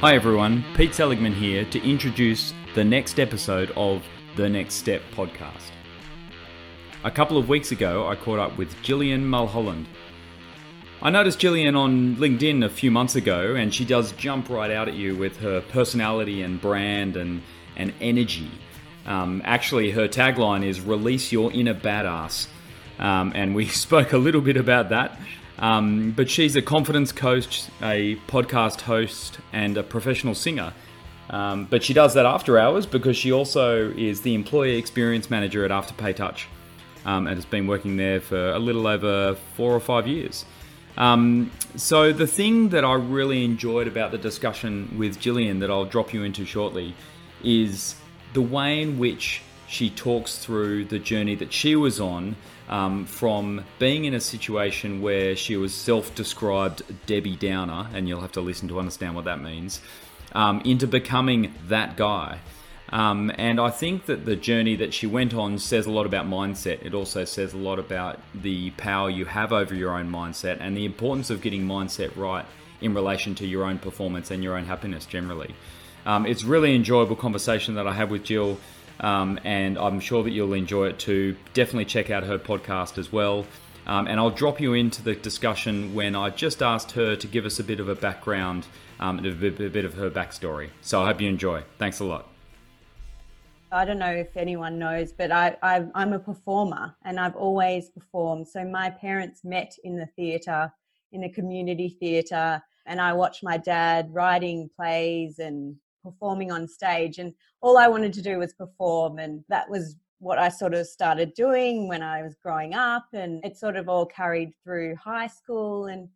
Hi everyone, Pete Seligman here to introduce the next episode of the Next Step podcast. A couple of weeks ago, I caught up with Gillian Mulholland. I noticed Gillian on LinkedIn a few months ago, and she does jump right out at you with her personality and brand and, and energy. Um, actually, her tagline is Release Your Inner Badass. Um, and we spoke a little bit about that. Um, but she's a confidence coach, a podcast host, and a professional singer. Um, but she does that after hours because she also is the employee experience manager at Afterpay Touch um, and has been working there for a little over four or five years. Um, so, the thing that I really enjoyed about the discussion with Gillian that I'll drop you into shortly is the way in which she talks through the journey that she was on um, from being in a situation where she was self described Debbie Downer, and you'll have to listen to understand what that means, um, into becoming that guy. Um, and I think that the journey that she went on says a lot about mindset. It also says a lot about the power you have over your own mindset and the importance of getting mindset right in relation to your own performance and your own happiness generally. Um, it's really enjoyable conversation that I had with Gill. Um, and I'm sure that you'll enjoy it too. Definitely check out her podcast as well. Um, and I'll drop you into the discussion when I just asked her to give us a bit of a background um, and a bit, a bit of her backstory. So I hope you enjoy. Thanks a lot. I don't know if anyone knows, but I, I, I'm a performer and I've always performed. So my parents met in the theatre, in a community theatre, and I watched my dad writing plays and performing on stage and all I wanted to do was perform and that was what I sort of started doing when I was growing up and it sort of all carried through high school and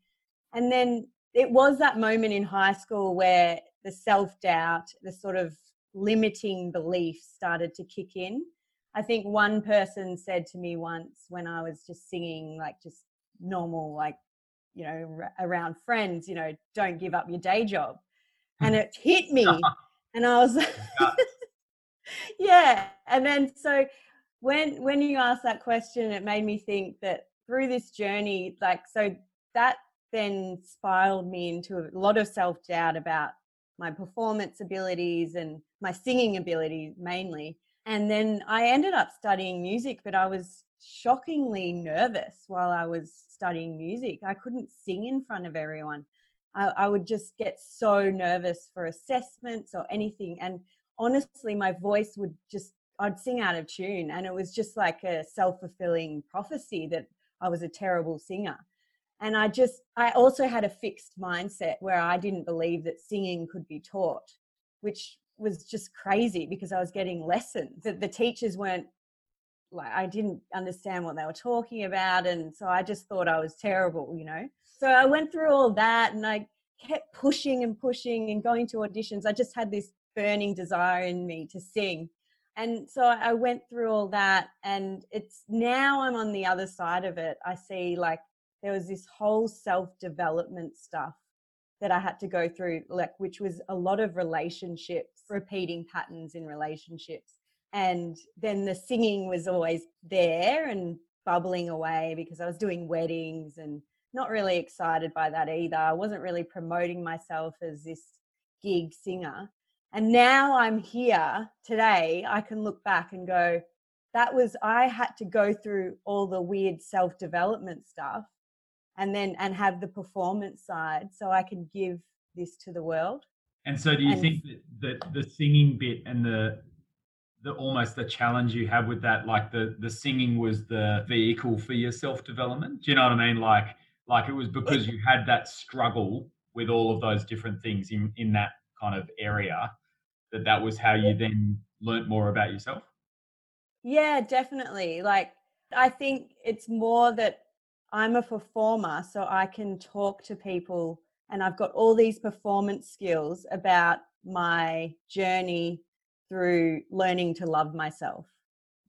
and then it was that moment in high school where the self-doubt the sort of limiting beliefs started to kick in. I think one person said to me once when I was just singing like just normal like you know around friends you know don't give up your day job and it hit me and i was yeah. And then so when when you asked that question it made me think that through this journey like so that then spiraled me into a lot of self-doubt about my performance abilities and my singing ability mainly and then i ended up studying music but i was shockingly nervous while i was studying music. I couldn't sing in front of everyone I, I would just get so nervous for assessments or anything. And honestly, my voice would just, I'd sing out of tune. And it was just like a self fulfilling prophecy that I was a terrible singer. And I just, I also had a fixed mindset where I didn't believe that singing could be taught, which was just crazy because I was getting lessons that the teachers weren't like, I didn't understand what they were talking about. And so I just thought I was terrible, you know? so I went through all that and I kept pushing and pushing and going to auditions. I just had this burning desire in me to sing. And so I went through all that and it's now I'm on the other side of it. I see like there was this whole self-development stuff that I had to go through, like which was a lot of relationships, repeating patterns in relationships. And then the singing was always there and bubbling away because I was doing weddings and not really excited by that either. I wasn't really promoting myself as this gig singer. And now I'm here today, I can look back and go, that was, I had to go through all the weird self development stuff and then, and have the performance side so I can give this to the world. And so do you and, think that, that the singing bit and the, the almost the challenge you have with that, like the, the singing was the vehicle for your self development? Do you know what I mean? Like, like it was because you had that struggle with all of those different things in, in that kind of area that that was how you then learnt more about yourself? Yeah, definitely. Like I think it's more that I'm a performer, so I can talk to people and I've got all these performance skills about my journey through learning to love myself.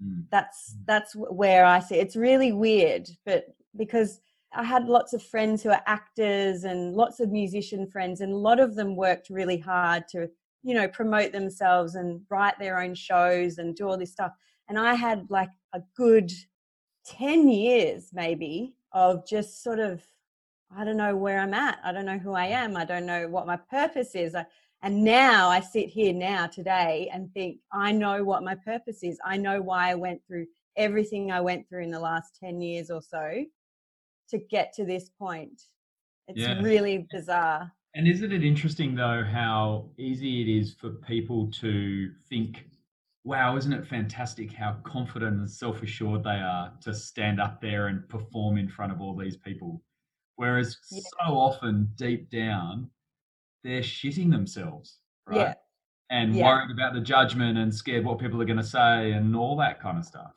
Mm. That's mm. that's where I see it's really weird, but because I had lots of friends who are actors and lots of musician friends, and a lot of them worked really hard to, you know, promote themselves and write their own shows and do all this stuff. And I had like a good 10 years maybe of just sort of, I don't know where I'm at. I don't know who I am. I don't know what my purpose is. And now I sit here now today and think, I know what my purpose is. I know why I went through everything I went through in the last 10 years or so to get to this point. It's Yeah. really bizarre. And isn't it interesting though how easy it is for people to think, wow, isn't it fantastic how confident and self assured they are to stand up there and perform in front of all these people? Whereas Yeah. so often deep down, they're shitting themselves, right? Yeah. And Yeah. worried about the judgment and scared what people are going to say and all that kind of stuff.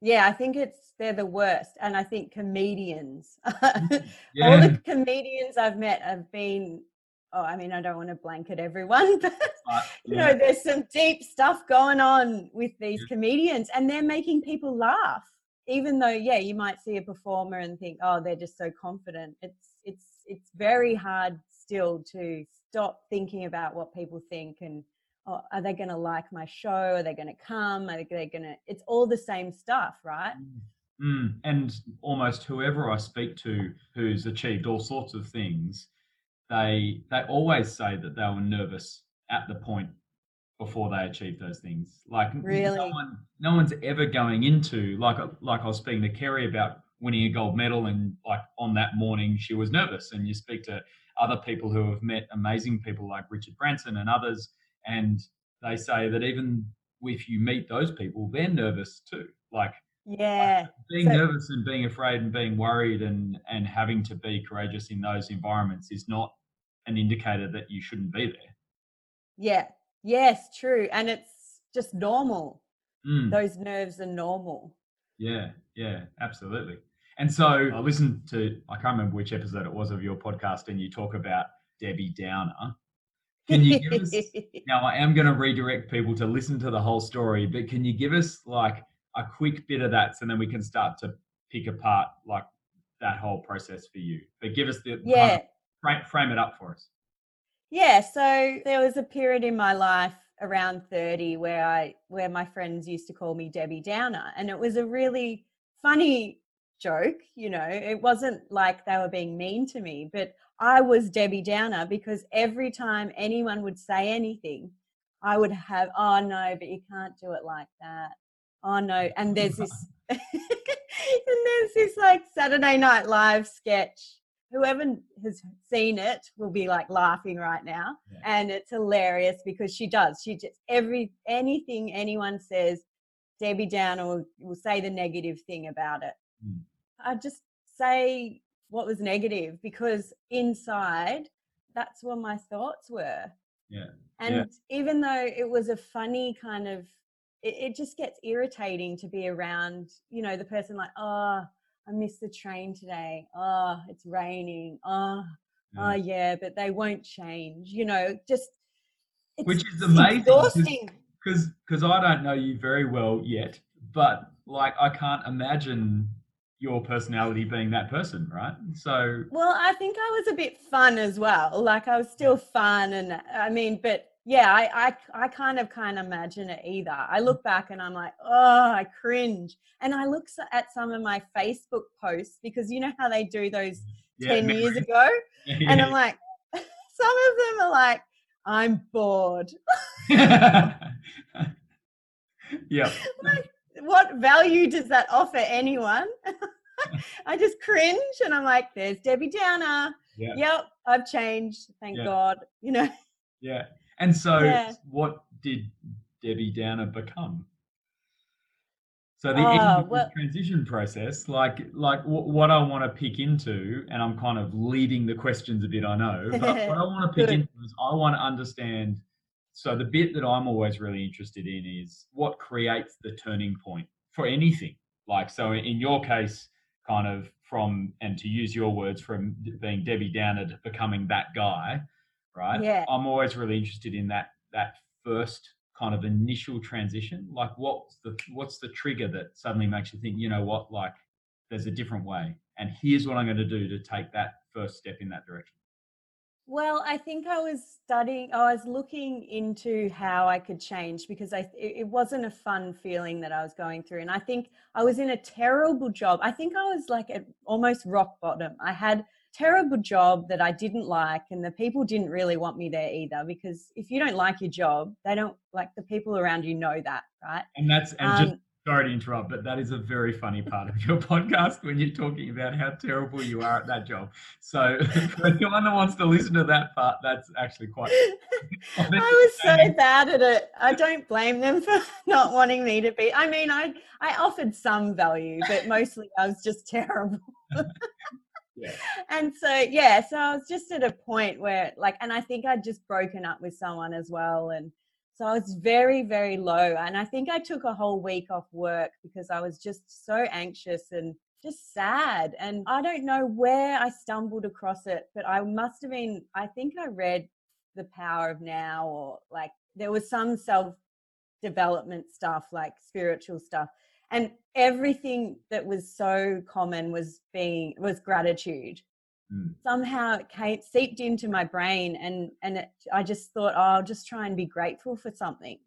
Yeah, I think it's they're the worst. And I think comedians, mm, all the comedians I've met have been, oh, I mean, I don't want to blanket everyone, but But, you know, there's some deep stuff going on with these comedians and they're making people laugh. Even though, yeah, you might see a performer and think, oh, they're just so confident. It's it's it's very hard still to stop thinking about what people think and oh, are they going to like my show? Are they going to come? Are they going to? It's all the same stuff, right? Mm. And almost whoever I speak to who's achieved all sorts of things, they they always say that they were nervous at the point before they achieved those things. Like Really? no one no one's ever going into like like I was speaking to Kerry about winning a gold medal and like on that morning she was nervous. And you speak to other people who have met amazing people like Richard Branson and others and they say that even if you meet those people they're nervous too. Like Yeah, being So- nervous and being afraid and being worried and and having to be courageous in those environments is not an indicator that you shouldn't be there. Yeah, yes, true. And it's just normal. Mm, Those nerves are normal. yeah. Yeah. Absolutely and so i listened to i can't remember which episode it was of your podcast and you talk about debbie downer. Can you give us now i am going to redirect people to listen to the whole story but can you give us like a quick bit of that so then we can start to pick apart like that whole process for you? But give us the kind of yeah, frame, frame it up for us. Yeah. So there was a period in my life around 30 where I where my friends used to call me Debbie Downer and it was a really funny joke, you know. It wasn't like they were being mean to me, but I was Debbie Downer because every time anyone would say anything, I would have, oh no, but you can't do it like that. Oh no. And there's this and there's this like Saturday Night Live sketch. Whoever has seen it will be like laughing right now. Yeah. And it's hilarious because she does. She just every anything anyone says, Debbie Downer will, will say the negative thing about it. Mm. I just say what was negative because inside that's where my thoughts were. Yeah. And even though it was a funny kind of, it, it just gets irritating to be around, you know, the person like, oh, I missed the train today. Oh, it's raining. Oh, oh yeah, but they won't change. You know, just it's, Which is amazing. Exhausting. because because I don't know you very well yet, but like I can't imagine your personality being that person, right? So Well, I think I was a bit fun as well. Like I was still fun, and I mean, but yeah, I I, I kind of can't imagine it either. I look mm. back and I'm like, oh, I cringe. And I look at some of my Facebook posts because you know how they do those mm. yeah, ten years ago, Yeah. and I'm like, some of them are like, I'm bored. yeah, What value does that offer anyone? I just cringe, and I'm like, there's Debbie Downer. yeah, Yep, I've changed. Thank Yeah. God. You know. yeah. And so, Yeah. what did Debbie Downer become? So the Oh, well- transition process, like like w- what I want to pick into, and I'm kind of leading the questions a bit, I know, but what I want to pick into is I want to understand. So the bit that I'm always really interested in is what creates the turning point for anything. Like so, in your case, kind of from and to use your words, from being Debbie Downer to becoming that guy, right? Yeah. I'm always really interested in that that first kind of initial transition. Like what's the what's the trigger that suddenly makes you think, you know what, like there's a different way. And here's what I'm going to do to take that first step in that direction. Well, I think I was studying, I was looking into how I could change because I it, wasn't a fun feeling that I was going through. And I think I was in a terrible job. I think I was like at almost rock bottom. I had terrible job that I didn't like, and the people didn't really want me there either. Because if you don't like your job, they don't like the people around you know that, right? And that's and um, just sorry to interrupt, but that is a very funny part of your podcast when you're talking about how terrible you are at that job. So for anyone that wants to listen to that part, that's actually quite. I was so bad at it. I don't blame them for not wanting me to be. I mean, I I offered some value, but mostly I was just terrible. yeah. And so yeah, so I was just at a point where like, and I think I'd just broken up with someone as well, and so I was very, very low. And I think I took a whole week off work because I was just so anxious and just sad. And I don't know where I stumbled across it, but I must have been, I think I read The Power of Now or like there was some self development stuff, like spiritual stuff. And everything that was so common was being was gratitude mm. somehow it came seeped into my brain and and it, i just thought oh, i'll just try and be grateful for something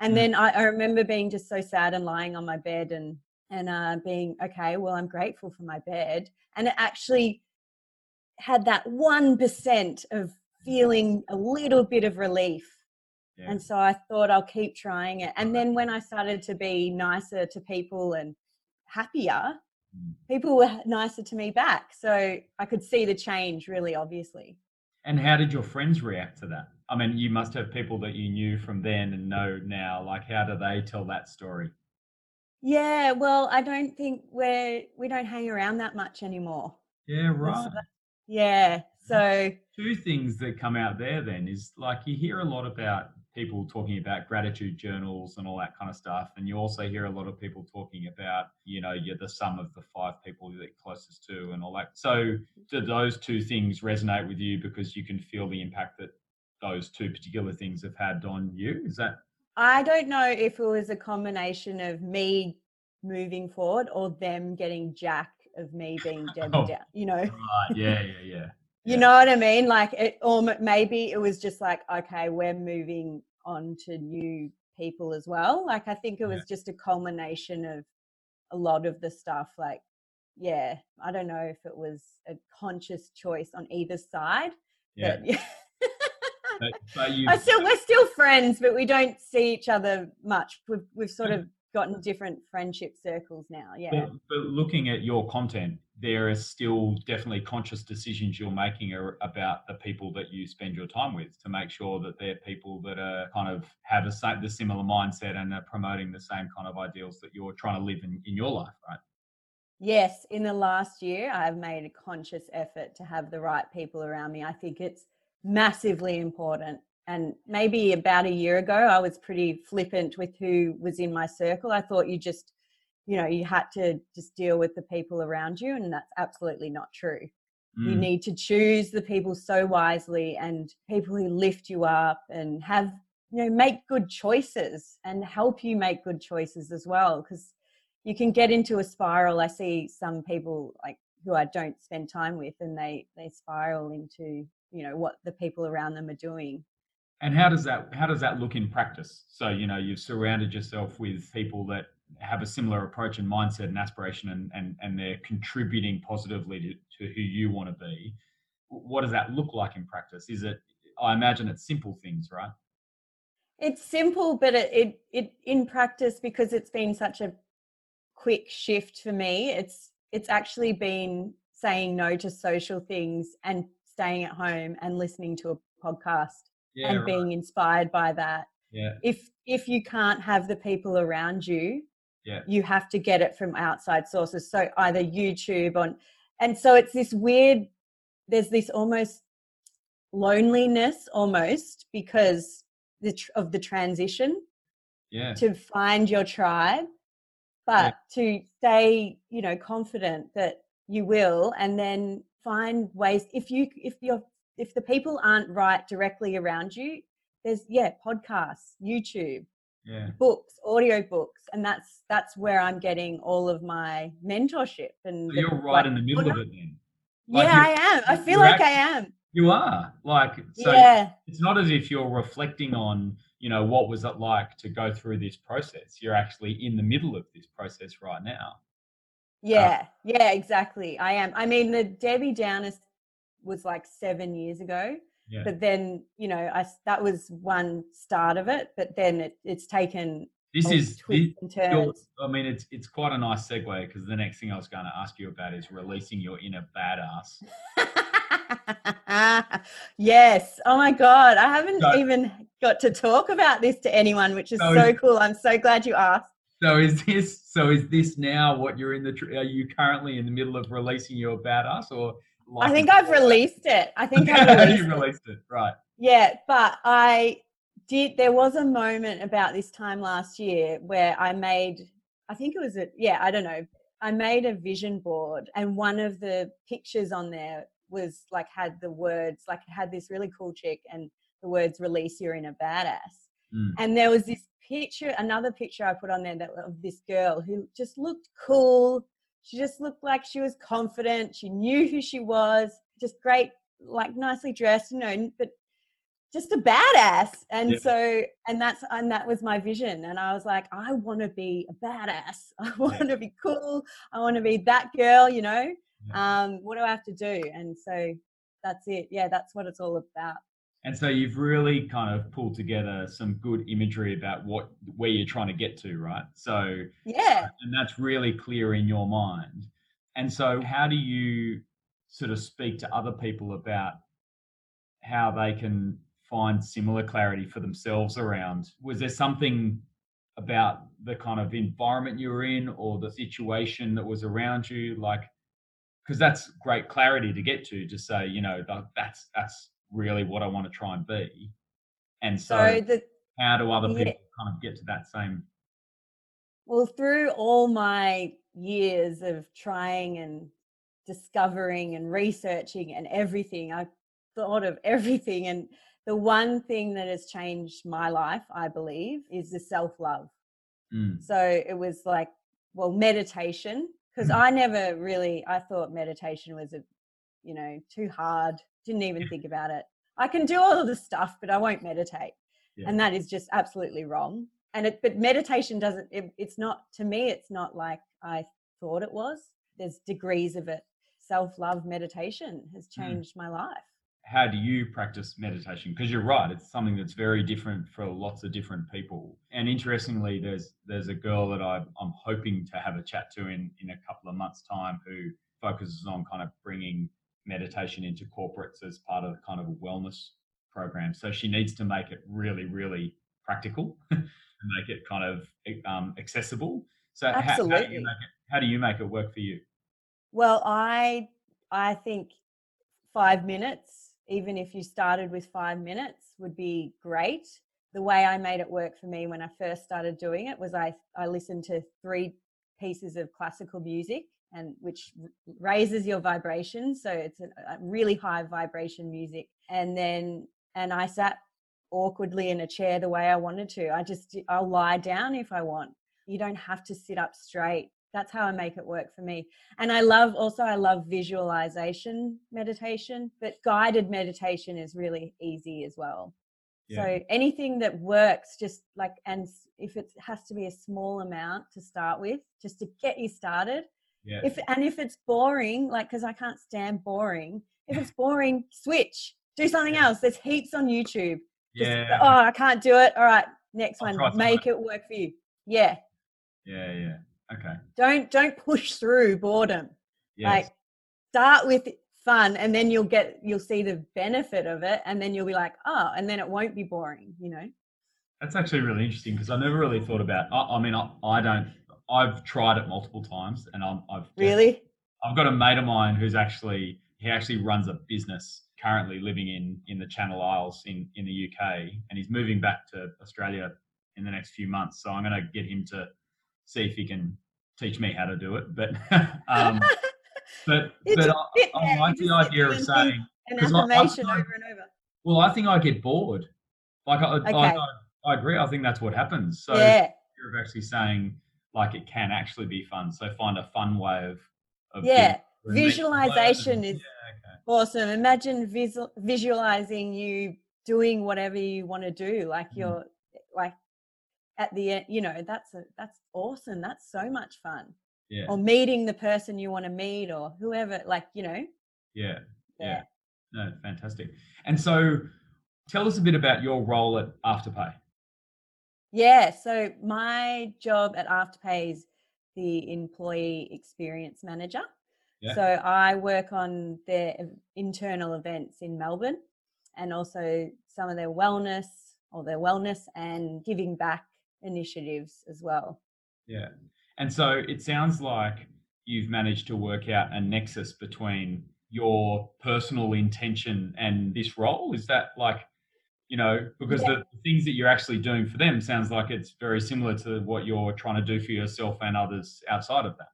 and mm. then I, I, remember being just so sad and lying on my bed and and uh, being okay well i'm grateful for my bed and it actually had that 1% of feeling a little bit of relief yeah. and so i thought i'll keep trying it and then when i started to be nicer to people and happier. Mm. people were nicer to me back. So I could see the change really obviously. And how did your friends react to that? I mean, you must have people that you knew from then and know now. Like, how do they tell that story? Yeah, well, I don't think we're we don't hang around that much anymore. Yeah, right. yeah. So two things that come out there then is like you hear a lot about people talking about gratitude journals and all that kind of stuff. And you also hear a lot of people talking about, you know, you're the sum of the five people you're closest to and all that. So do those two things resonate with you because you can feel the impact that those two particular things have had on you? Is that? I don't know if it was a combination of me moving forward or them getting jack of me being Debbie oh, down, you know? Right. Yeah, yeah, yeah. You know what I mean? Like it, or maybe it was just like, okay, we're moving on to new people as well. Like I think it was yeah. just a culmination of a lot of the stuff. Like, yeah, I don't know if it was a conscious choice on either side. Yeah. But, yeah. but, but I still we're still friends, but we don't see each other much. We've we've sort of gotten different friendship circles now. Yeah. But, but, looking at your content, there are still definitely conscious decisions you're making about the people that you spend your time with to make sure that they're people that are kind of have a the similar mindset and are promoting the same kind of ideals that you're trying to live in, in your life, right? Yes, in the last year, I've made a conscious effort to have the right people around me. I think it's massively important and maybe about a year ago i was pretty flippant with who was in my circle. I thought you just you know you had to just deal with the people around you and that's absolutely not true. Mm. you need to choose the people so wisely and people who lift you up and have you know make good choices and help you make good choices as well because you can get into a spiral. I see some people like who i don't spend time with and they they spiral into you know what the people around them are doing and how does that how does that look in practice? So you know you've surrounded yourself with people that have a similar approach and mindset and aspiration, and and and they're contributing positively to, to who you want to be. What does that look like in practice? Is it? I imagine it's simple things, right? It's simple, but it it, it in practice because it's been such a quick shift for me. It's it's actually been saying no to social things and staying at home and listening to a podcast yeah, and right. being inspired by that. Yeah. If if you can't have the people around you, yeah. you have to get it from outside sources. So either YouTube on and so it's this weird there's this almost loneliness almost because the, of the transition yeah. to find your tribe but yeah. to stay you know confident that you will and then find ways if you if you're if the people aren't right directly around you, there's yeah, podcasts, YouTube, yeah. books, audio books, and that's that's where I'm getting all of my mentorship. And so you're right like, in the middle of it then. Like yeah, I am. I feel like actually, I am. You are like so. Yeah. It's not as if you're reflecting on you know what was it like to go through this process. You're actually in the middle of this process right now. Yeah, uh, yeah, exactly. I am. I mean, the Debbie Downer was like seven years ago. Yeah. But then, you know, I that was one start of it. But then it, it's taken This is this, twists and your- turns. I mean, it's it's quite a nice segue because the next thing I was going to ask you about is releasing your inner badass. yes. Oh my God. I haven't So- even got to talk about this to anyone, which is So so is- cool. I'm so glad you asked. So is this so is this now what you're in the are you currently in the middle of releasing your badass or I think I've released it. I think I released you it. released it right Yeah, but I did. There was a moment about this time last year where I made, I think it was a, yeah, I don't know. I made a vision board, and one of the pictures on there was like had the words, like had this really cool chick and the words release your inner badass. Mm. And there was this picture, another picture I put on there that of this girl who just looked cool. She just looked like she was confident. She knew who she was, just great, like nicely dressed, you know, but just a badass. And Yeah. so, and that's, and that was my vision. And I was like, I want to be a badass. I want to be cool. I want to be that girl, you know? Um, what do I have to do? And so that's it. Yeah, that's what it's all about. And so you've really kind of pulled together some good imagery about what where you're trying to get to right? So Yeah. and that's really clear in your mind. And so how do you sort of speak to other people about how they can find similar clarity for themselves around was there something about the kind of environment you were in or the situation that was around you? Like because that's great clarity to get to to say you know that, that's that's really what i want to try and be and so, So the, how do other yeah. people kind of get to that same Well, through all my years of trying and discovering and researching and everything, I thought of everything. And the one thing that has changed my life, I believe, is the self love. Mm, So it was like, well, meditation, because Mm. I never really, I thought meditation was a, you know, too hard. Didn't even think about it. I can do all of the stuff, but I won't meditate. Yeah. and that is just absolutely wrong. And it but meditation doesn't it, it's not to me it's not like i thought it was. There's degrees of it. Self-love meditation has Mm. changed my life. How do you practice meditation? Because you're right it's something that's very different for lots of different people. And interestingly there's there's a girl that I, i'm hoping to have a chat to in in a couple of months time who focuses on kind of bringing meditation into corporates as part of kind of a wellness program. So she needs to make it really really practical and make it kind of um, accessible. So how, how do you Absolutely. make it how do you make it work for you? Well i i think five minutes even if you started with five minutes would be great. The way i made it work for me when i first started doing it was i i listened to three pieces of classical music and which raises your vibration so it's a, a really high vibration music. And then and i sat awkwardly in a chair the way i wanted to. I just i'll lie down if i want. You don't have to sit up straight. That's how i make it work for me. And i love also i love visualization meditation but guided meditation is really easy as well. So anything that works, just like, and if it has to be a small amount to start with, just to get you started. Yeah If and if it's boring, like, because I can't stand boring. If it's boring, switch, do something else. There's heaps on YouTube. Just, yeah oh, I can't do it. All right, next I'll one. Make it work for you. Yeah. yeah yeah okay Don't don't push through boredom. yes. Like, start with fun, and then you'll get you'll see the benefit of it, and then you'll be like, oh, and then it won't be boring. You know. That's actually really interesting because I never really thought about. I, I mean, I, I don't. I've tried it multiple times, and I'm, I've Really? I've got a mate of mine who's actually he actually runs a business currently living in in the Channel Isles in in the UK, and he's moving back to Australia in the next few months. So I'm going to get him to see if he can teach me how to do it. But um, but You but I, I like the idea of saying. An 'Cause I- I affirmation over and over. Well, I think I get bored. Like I, Okay. I, I, agree. I think that's what happens. So yeah. of actually saying like it can actually be fun. So find a fun way of, of Yeah. Visualization is yeah, okay. awesome. Imagine visual, visualizing you doing whatever you want to do. Like Mhm. you're like at the end, you know, that's a, that's awesome. That's so much fun. yeah, Or meeting the person you want to meet or whoever, like, you know, yeah, yeah. no, fantastic. And so, tell us a bit about your role at Afterpay. Yeah, so my job at Afterpay is the employee experience manager. Yeah. So I work on their internal events in Melbourne and also some of their wellness or their wellness and giving back initiatives as well. Yeah. And so it sounds like you've managed to work out a nexus between your personal intention and this role. Is that like, you know, because Yeah. the things that you're actually doing for them sounds like it's very similar to what you're trying to do for yourself and others outside of that.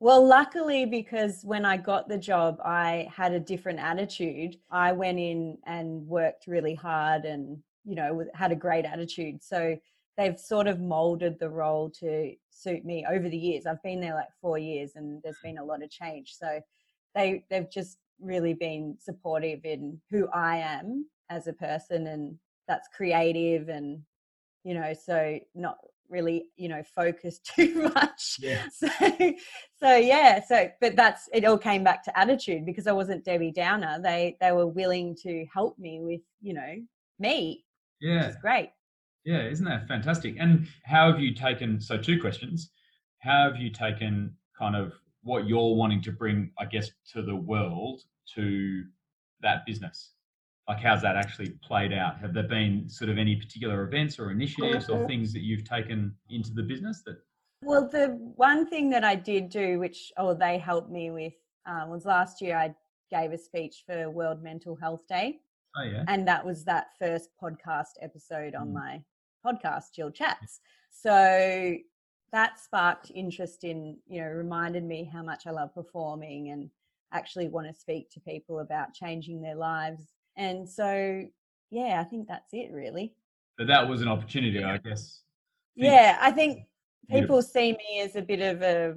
Well, luckily, because when I got the job, I had a different attitude. I went in and worked really hard and, you know, had a great attitude. So they've sort of molded the role to suit me over the years. I've been there like four years and there's hmm. been a lot of change. So they, they've just really been supportive in who I am as a person and that's creative and, you know, so not really, you know, focused too much Yeah. so so yeah so but that's it all came back to attitude because i wasn't debbie downer they they were willing to help me with you know me Yeah. great Yeah, isn't that fantastic? And how have you taken? So, two questions. How have you taken kind of what you're wanting to bring, I guess, to the world to that business? Like, how's that actually played out? Have there been sort of any particular events or initiatives or things that you've taken into the business that? well the one thing that i did do which oh they helped me with um, was last year i gave a speech for world mental health day Oh yeah, and that was that first podcast episode on Mm. my podcast Gill chats so that sparked interest in you know reminded me how much i love performing and actually want to speak to people about changing their lives and so yeah i think that's it really. But that was an opportunity, I guess. Yeah i think people see me as a bit of a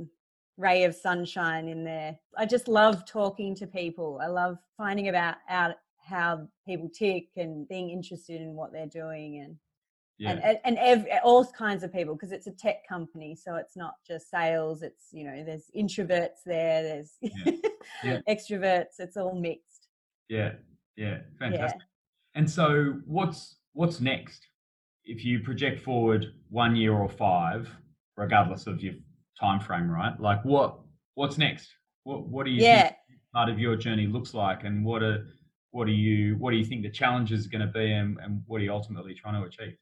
ray of sunshine in there. I just love talking to people. I love finding about out how people tick and being interested in what they're doing and Yeah, and and, all kinds of people because it's a tech company so it's not just sales it's you know there's introverts there there's Yeah. extroverts it's all mixed. Yeah, yeah, fantastic. And so, what's what's next? If you project forward one year or five, regardless of your time frame, right? Like, what what's next? What what do you yeah think part of your journey looks like, and what are what do you what do you think the challenge is going to be, and, and what are you ultimately trying to achieve?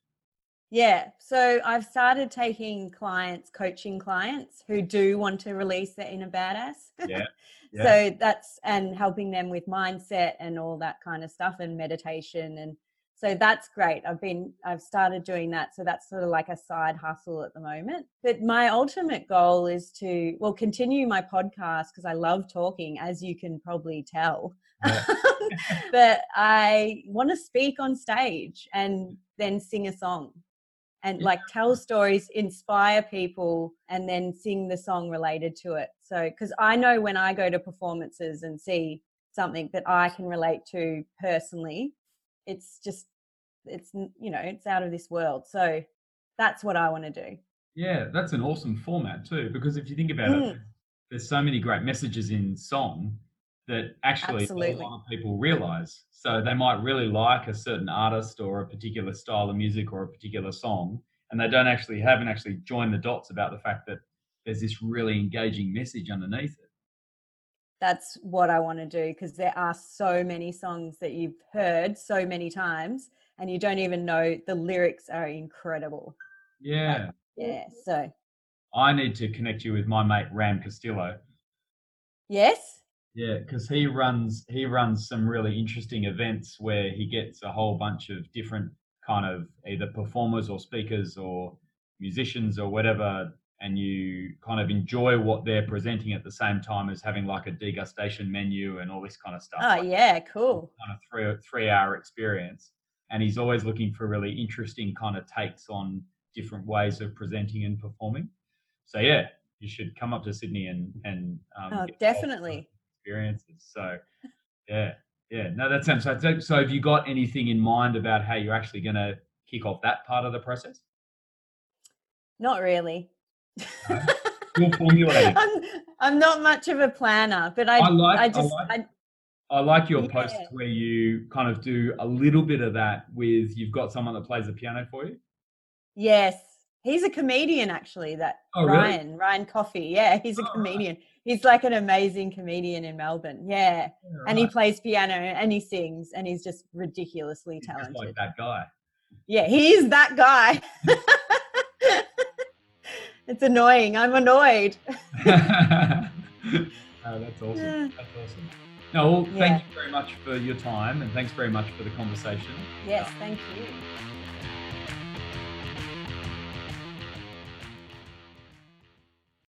Yeah. So I've started taking clients, coaching clients who do want to release their inner badass. Yeah. Yeah. So that's and helping them with mindset and all that kind of stuff and meditation and so that's great. I've been I've started doing that. So that's sort of like a side hustle at the moment. But my ultimate goal is to well continue my podcast because I love talking as you can probably tell. Yeah. but I want to speak on stage and then sing a song and like tell stories, inspire people, and then sing the song related to it. So, because I know when I go to performances and see something that I can relate to personally, it's just, it's, you know, it's out of this world. So that's what I want to do. Yeah, that's an awesome format too. Because if you think about it, Mm. there's so many great messages in song that actually Absolutely. a lot of people realize. So they might really like a certain artist or a particular style of music or a particular song, and they don't actually haven't actually joined the dots about the fact that there's this really engaging message underneath it. That's what I want to do because there are so many songs that you've heard so many times and you don't even know the lyrics are incredible. Yeah. Yeah. So, I need to connect you with my mate Ram Castillo. yes. Yeah, because he runs he runs some really interesting events where he gets a whole bunch of different kind of either performers or speakers or musicians or whatever, and you kind of enjoy what they're presenting at the same time as having like a degustation menu and all this kind of stuff. Oh, like yeah. Cool. kind of three three hour experience. And he's always looking for really interesting kind of takes on different ways of presenting and performing. So yeah, you should come up to Sydney and and um, Oh, definitely. Experiences. So, yeah, yeah. No, that sounds so. so- have you got anything in mind about how you're actually going to kick off that part of the process? Not really. No? You're formulating. I'm, I'm not much of a planner, but I, I like- I I like- I, I like your Yeah. posts where you kind of do a little bit of that with you've got someone that plays the piano for you. Yes. He's a comedian actually, that Oh, really? Ryan, Ryan Coffey. Yeah, he's a Oh, right. comedian. He's like an amazing comedian in Melbourne. Yeah. And he plays piano and he sings and he's just ridiculously He's just talented. like that guy. Yeah, he is that guy. it's annoying. I'm annoyed. Oh, that's awesome. Yeah. That's awesome. No, well, Yeah. thank you very much for your time and thanks very much for the conversation. Yes, thank you.